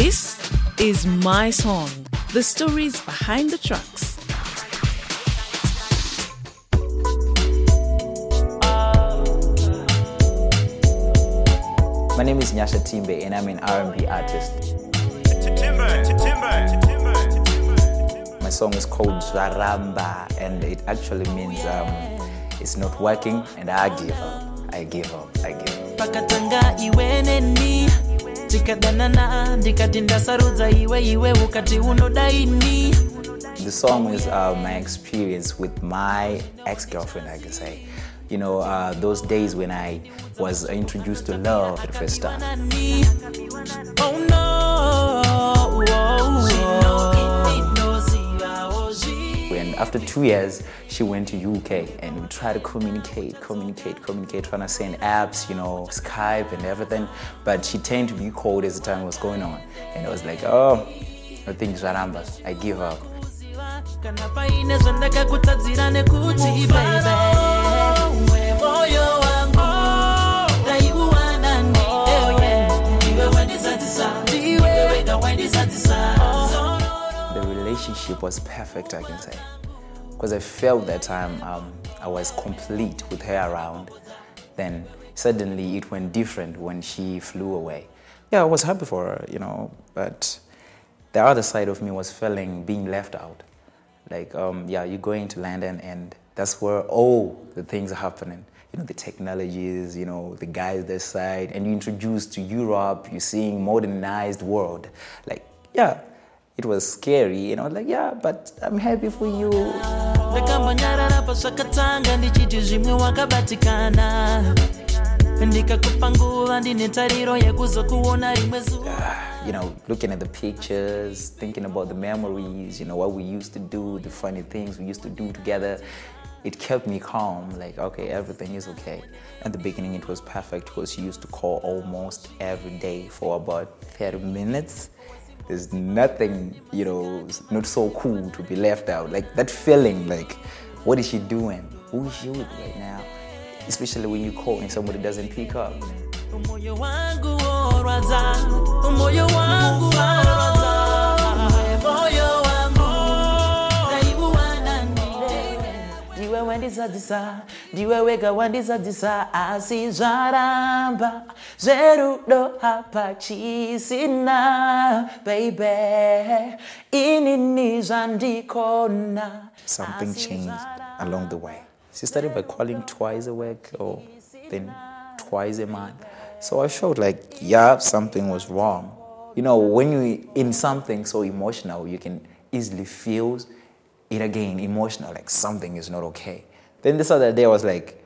This is my song, the stories behind the tracks. My name is Nyasha Timbe and I'm an R&B artist. My song is called Zvaramba and it actually means um, it's not working and I give up. I give up. I give up. Pakatanga iwe neni tikadanana iwe iwe ukati unodaini The song is uh, my experience with my ex-girlfriend, I can say. You know, uh, those days when I was introduced to love for the first time. After two years, she went to UK and we tried to communicate, communicate, communicate, trying to send apps, you know, Skype and everything. But she tended to be cold as the time was going on. And I was like, oh, I think Zvaramba, I give up. The relationship was perfect, I can say. Because I felt that time um, I was complete with her around. Then suddenly it went different when she flew away. Yeah, I was happy for her, you know, but the other side of me was feeling being left out. Like, um, yeah, you're going to London and that's where all the things are happening. You know, the technologies, you know, the guys this side, and you're introduced to Europe, you're seeing modernized world. Like, yeah, it was scary, I was like, yeah, but I'm happy for you. pazvakatanga ndichiti zvimwe wakabatikana ndikakupa nguva ndine tariro yekuzokuona rimwe zuva ah, You know, looking at the pictures, thinking about the memories, you know, what we used to do, the funny things we used to do together. It kept me calm, like, okay, everything is okay. At the beginning, it was perfect because she used to call almost every day for about 30 minutes. There's nothing, you know, not so cool to be left out. Like that feeling, like, what is she doing? Who is she with right now? Especially when you call and somebody doesn't pick up. Ndiwe wandizadzisa ndiwe wega wandizadzisa asi zvaramba zverudo hapa chisina baby inini zvandikona something changed along the way. She started by calling twice a week or then twice a month. So I felt like, yeah, something was wrong. You know, when you're in something so emotional, you can easily feel it again emotional, like something is not okay. Then this other day, I was like,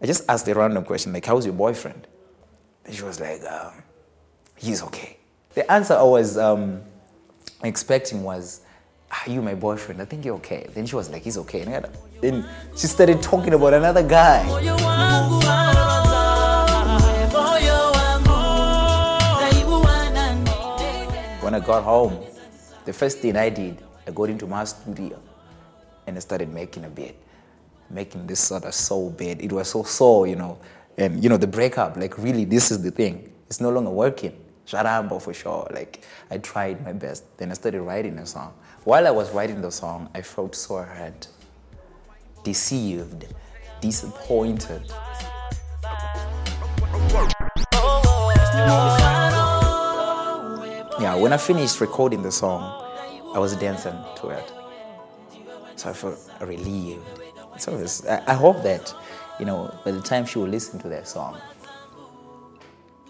I just asked a random question, like, how's your boyfriend? And she was like, um, he's okay. The answer I was um, expecting was, Are you my boyfriend? I think you're okay. Then she was like, He's okay. And then she started talking about another guy. When I got home, the first thing I did, I got into my studio and I started making a beat, making this sort of soul beat. It was so soul, you know. And, you know, the breakup, like, really, this is the thing. It's no longer working. Zvaramba for sure. Like, I tried my best. Then I started writing a song. While I was writing the song, I felt so hurt, deceived, disappointed. Yeah, when I finished recording the song, I was dancing to it. So I felt relieved. So I, I hope that, you know, by the time she will listen to that song,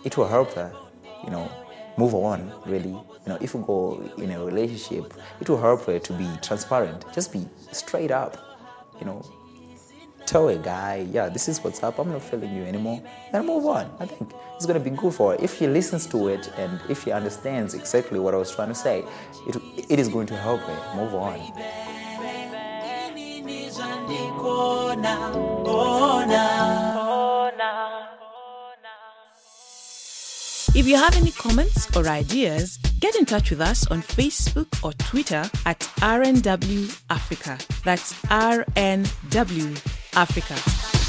it will help her, you know, move on, really. You know, if you go in a relationship, it will help her to be transparent. Just be straight up, you know. Tell a guy, yeah, this is what's up, I'm not feeling you anymore, and move on. I think it's gonna be good for her. If she listens to it and if she understands exactly what I was trying to say, it, it is going to help her move on. Nini zvandikona ona If you have any comments or ideas, get in touch with us on Facebook or Twitter at RNW Africa. That's RNW Africa.